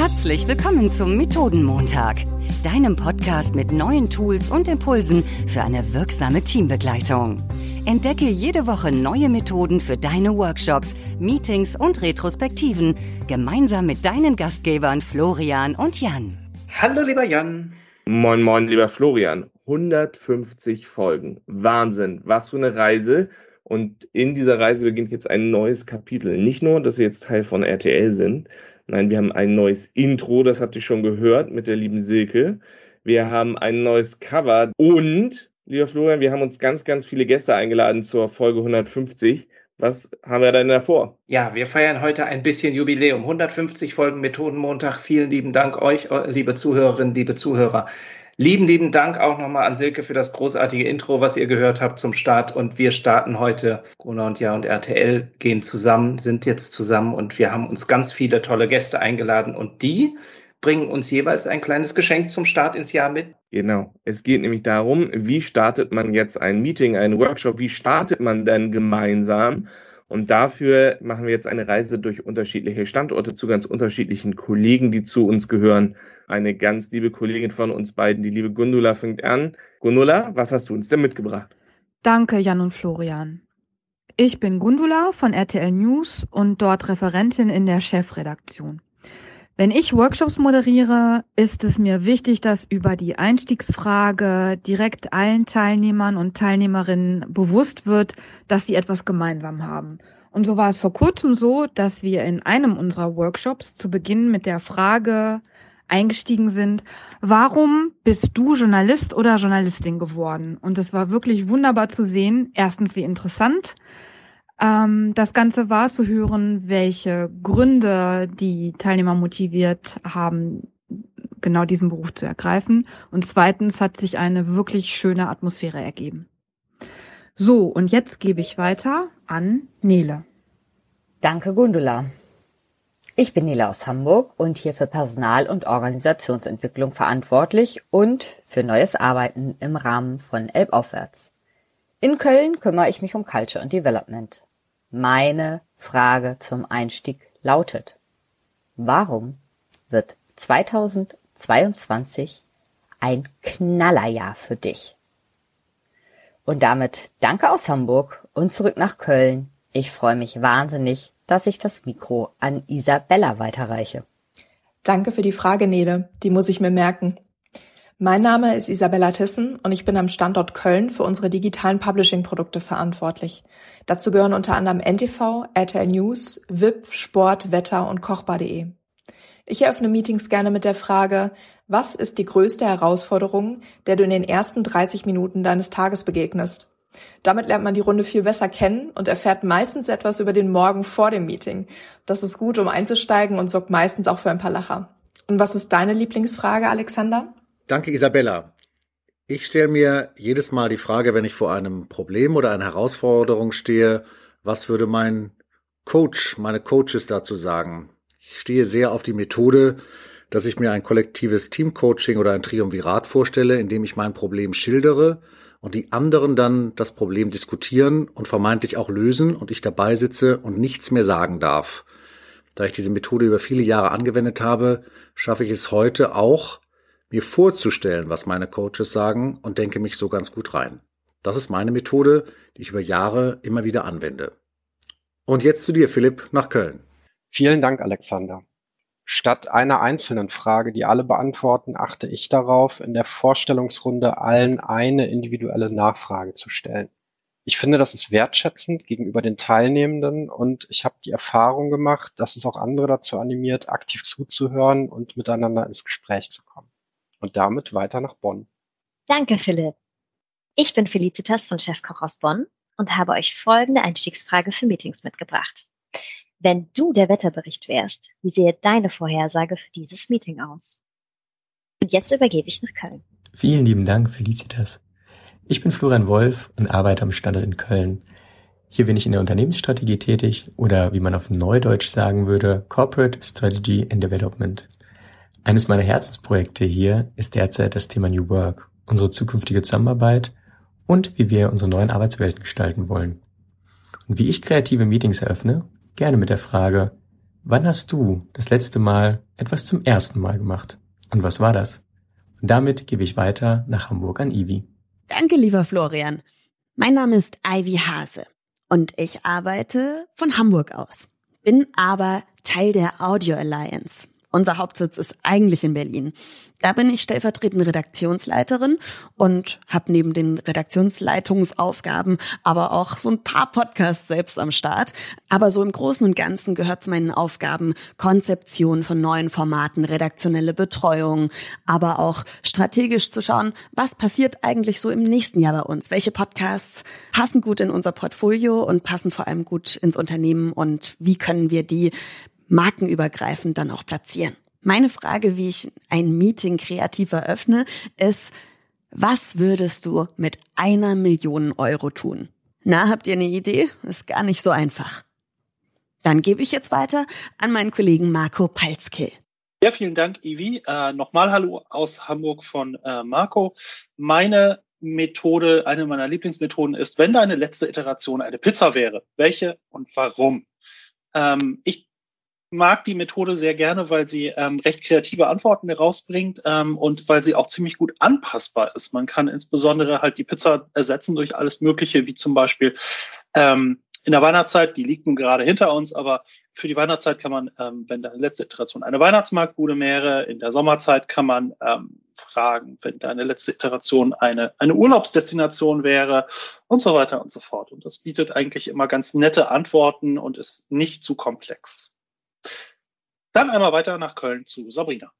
Herzlich willkommen zum Methodenmontag, deinem Podcast mit neuen Tools und Impulsen für eine wirksame Teambegleitung. Entdecke jede Woche neue Methoden für deine Workshops, Meetings und Retrospektiven gemeinsam mit deinen Gastgebern Florian und Jan. Hallo lieber Jan. Moin, moin, lieber Florian. 150 Folgen. Wahnsinn. Was für eine Reise. Und in dieser Reise beginnt jetzt ein neues Kapitel. Nicht nur, dass wir jetzt Teil von RTL sind, Nein, wir haben ein neues Intro, das habt ihr schon gehört mit der lieben Silke. Wir haben ein neues Cover und, lieber Florian, wir haben uns ganz, ganz viele Gäste eingeladen zur Folge 150. Was haben wir denn davor? Ja, wir feiern heute ein bisschen Jubiläum. 150 Folgen Methodenmontag. Vielen lieben Dank euch, liebe Zuhörerinnen, liebe Zuhörer. Lieben, lieben Dank auch nochmal an Silke für das großartige Intro, was ihr gehört habt zum Start. Und wir starten heute. Gruner und Ja und RTL gehen zusammen, sind jetzt zusammen und wir haben uns ganz viele tolle Gäste eingeladen und die bringen uns jeweils ein kleines Geschenk zum Start ins Jahr mit. Genau. Es geht nämlich darum, wie startet man jetzt ein Meeting, einen Workshop, wie startet man denn gemeinsam? Und dafür machen wir jetzt eine Reise durch unterschiedliche Standorte zu ganz unterschiedlichen Kollegen, die zu uns gehören. Eine ganz liebe Kollegin von uns beiden, die liebe Gundula, fängt an. Gundula, was hast du uns denn mitgebracht? Danke, Jan und Florian. Ich bin Gundula von RTL News und dort Referentin in der Chefredaktion. Wenn ich Workshops moderiere, ist es mir wichtig, dass über die Einstiegsfrage direkt allen Teilnehmern und Teilnehmerinnen bewusst wird, dass sie etwas gemeinsam haben. Und so war es vor kurzem so, dass wir in einem unserer Workshops zu Beginn mit der Frage eingestiegen sind, warum bist du Journalist oder Journalistin geworden? Und es war wirklich wunderbar zu sehen, erstens wie interessant, ähm, das Ganze war zu hören, welche Gründe die Teilnehmer motiviert haben, genau diesen Beruf zu ergreifen. Und zweitens hat sich eine wirklich schöne Atmosphäre ergeben. So, und jetzt gebe ich weiter an Nele. Danke, Gundula. Ich bin Nele aus Hamburg und hier für Personal- und Organisationsentwicklung verantwortlich und für neues Arbeiten im Rahmen von Elbaufwärts. In Köln kümmere ich mich um Culture und Development. Meine Frage zum Einstieg lautet, warum wird 2022 ein Knallerjahr für dich? Und damit danke aus Hamburg und zurück nach Köln. Ich freue mich wahnsinnig, dass ich das Mikro an Isabella weiterreiche. Danke für die Frage, Nele. Die muss ich mir merken. Mein Name ist Isabella Tissen und ich bin am Standort Köln für unsere digitalen Publishing-Produkte verantwortlich. Dazu gehören unter anderem NTV, RTL News, VIP, Sport, Wetter und Kochbar.de. Ich eröffne Meetings gerne mit der Frage, was ist die größte Herausforderung, der du in den ersten 30 Minuten deines Tages begegnest? Damit lernt man die Runde viel besser kennen und erfährt meistens etwas über den Morgen vor dem Meeting. Das ist gut, um einzusteigen und sorgt meistens auch für ein paar Lacher. Und was ist deine Lieblingsfrage, Alexander? Danke, Isabella. Ich stelle mir jedes Mal die Frage, wenn ich vor einem Problem oder einer Herausforderung stehe, was würde mein Coach, meine Coaches dazu sagen? Ich stehe sehr auf die Methode, dass ich mir ein kollektives Teamcoaching oder ein Triumvirat vorstelle, in dem ich mein Problem schildere und die anderen dann das Problem diskutieren und vermeintlich auch lösen und ich dabei sitze und nichts mehr sagen darf. Da ich diese Methode über viele Jahre angewendet habe, schaffe ich es heute auch, mir vorzustellen, was meine Coaches sagen und denke mich so ganz gut rein. Das ist meine Methode, die ich über Jahre immer wieder anwende. Und jetzt zu dir, Philipp, nach Köln. Vielen Dank, Alexander. Statt einer einzelnen Frage, die alle beantworten, achte ich darauf, in der Vorstellungsrunde allen eine individuelle Nachfrage zu stellen. Ich finde, das ist wertschätzend gegenüber den Teilnehmenden und ich habe die Erfahrung gemacht, dass es auch andere dazu animiert, aktiv zuzuhören und miteinander ins Gespräch zu kommen und damit weiter nach Bonn. Danke, Philipp. Ich bin Felicitas von Chefkoch aus Bonn und habe euch folgende Einstiegsfrage für Meetings mitgebracht. Wenn du der Wetterbericht wärst, wie sähe deine Vorhersage für dieses Meeting aus? Und jetzt übergebe ich nach Köln. Vielen lieben Dank, Felicitas. Ich bin Florian Wolf und arbeite am Standort in Köln. Hier bin ich in der Unternehmensstrategie tätig oder wie man auf Neudeutsch sagen würde, Corporate Strategy and Development. Eines meiner Herzensprojekte hier ist derzeit das Thema New Work, unsere zukünftige Zusammenarbeit und wie wir unsere neuen Arbeitswelten gestalten wollen. Und wie ich kreative Meetings eröffne, gerne mit der Frage, Wann hast du das letzte Mal etwas zum ersten Mal gemacht? Und was war das? Und damit gebe ich weiter nach Hamburg an Ivi. Danke, lieber Florian. Mein Name ist Ivy Hase und ich arbeite von Hamburg aus, bin aber Teil der Audio Alliance. Unser Hauptsitz ist eigentlich in Berlin. Da bin ich stellvertretende Redaktionsleiterin und habe neben den Redaktionsleitungsaufgaben aber auch so ein paar Podcasts selbst am Start. Aber so im Großen und Ganzen gehört zu meinen Aufgaben Konzeption von neuen Formaten, redaktionelle Betreuung, aber auch strategisch zu schauen, was passiert eigentlich so im nächsten Jahr bei uns? Welche Podcasts passen gut in unser Portfolio und passen vor allem gut ins Unternehmen und wie können wir die markenübergreifend dann auch platzieren? Meine Frage, wie ich ein Meeting kreativ eröffne, ist, was würdest du mit einer Million Euro tun? Na, habt ihr eine Idee? Ist gar nicht so einfach. Dann gebe ich jetzt weiter an meinen Kollegen Marco Palzkill. Ja, vielen Dank, Ivi. Äh, Nochmal Hallo aus Hamburg von äh, Marco. Meine Methode, eine meiner Lieblingsmethoden ist, wenn deine letzte Iteration eine Pizza wäre, welche und warum? Ähm, ich mag die Methode sehr gerne, weil sie ähm, recht kreative Antworten herausbringt ähm, und weil sie auch ziemlich gut anpassbar ist. Man kann insbesondere halt die Pizza ersetzen durch alles Mögliche, wie zum Beispiel ähm, in der Weihnachtszeit, die liegt nun gerade hinter uns, aber für die Weihnachtszeit kann man, ähm, wenn deine letzte Iteration eine Weihnachtsmarktbude wäre, in der Sommerzeit kann man ähm, fragen, wenn deine letzte Iteration eine, eine Urlaubsdestination wäre und so weiter und so fort. Und das bietet eigentlich immer ganz nette Antworten und ist nicht zu komplex. Dann einmal weiter nach Köln zu Sabrina.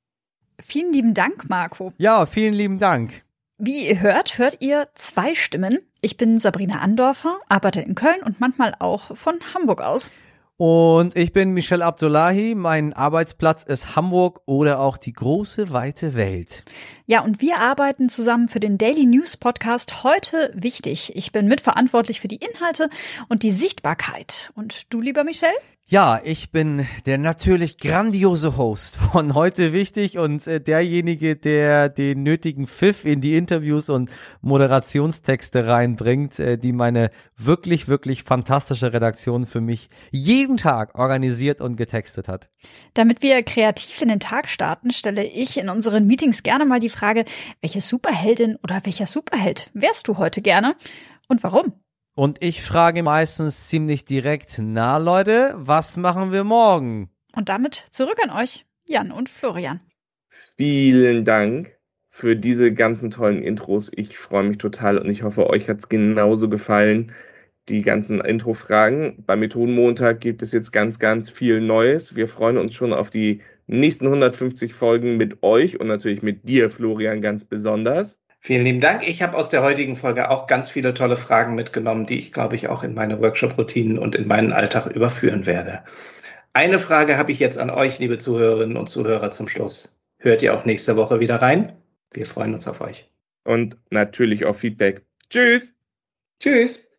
Vielen lieben Dank, Marco. Ja, vielen lieben Dank. Wie ihr hört, hört ihr zwei Stimmen. Ich bin Sabrina Andorfer, arbeite in Köln und manchmal auch von Hamburg aus. Und ich bin Michel Abdullahi. Mein Arbeitsplatz ist Hamburg oder auch die große weite Welt. Ja, und wir arbeiten zusammen für den Daily News Podcast heute wichtig. Ich bin mitverantwortlich für die Inhalte und die Sichtbarkeit. Und du, lieber Michel? Ja, ich bin der natürlich grandiose Host von heute wichtig und äh, derjenige, der den nötigen Pfiff in die Interviews und Moderationstexte reinbringt, äh, die meine wirklich, wirklich fantastische Redaktion für mich jeden Tag organisiert und getextet hat. Damit wir kreativ in den Tag starten, stelle ich in unseren Meetings gerne mal die Frage, welche Superheldin oder welcher Superheld wärst du heute gerne und warum? Und ich frage meistens ziemlich direkt, na Leute, was machen wir morgen? Und damit zurück an euch, Jan und Florian. Vielen Dank für diese ganzen tollen Intros. Ich freue mich total und ich hoffe, euch hat es genauso gefallen. Die ganzen Intro-Fragen. Bei Methodenmontag gibt es jetzt ganz, ganz viel Neues. Wir freuen uns schon auf die nächsten 150 Folgen mit euch und natürlich mit dir, Florian, ganz besonders. Vielen lieben Dank. Ich habe aus der heutigen Folge auch ganz viele tolle Fragen mitgenommen, die ich, glaube ich, auch in meine Workshop-Routinen und in meinen Alltag überführen werde. Eine Frage habe ich jetzt an euch, liebe Zuhörerinnen und Zuhörer, zum Schluss. Hört ihr auch nächste Woche wieder rein? Wir freuen uns auf euch. Und natürlich auf Feedback. Tschüss. Tschüss.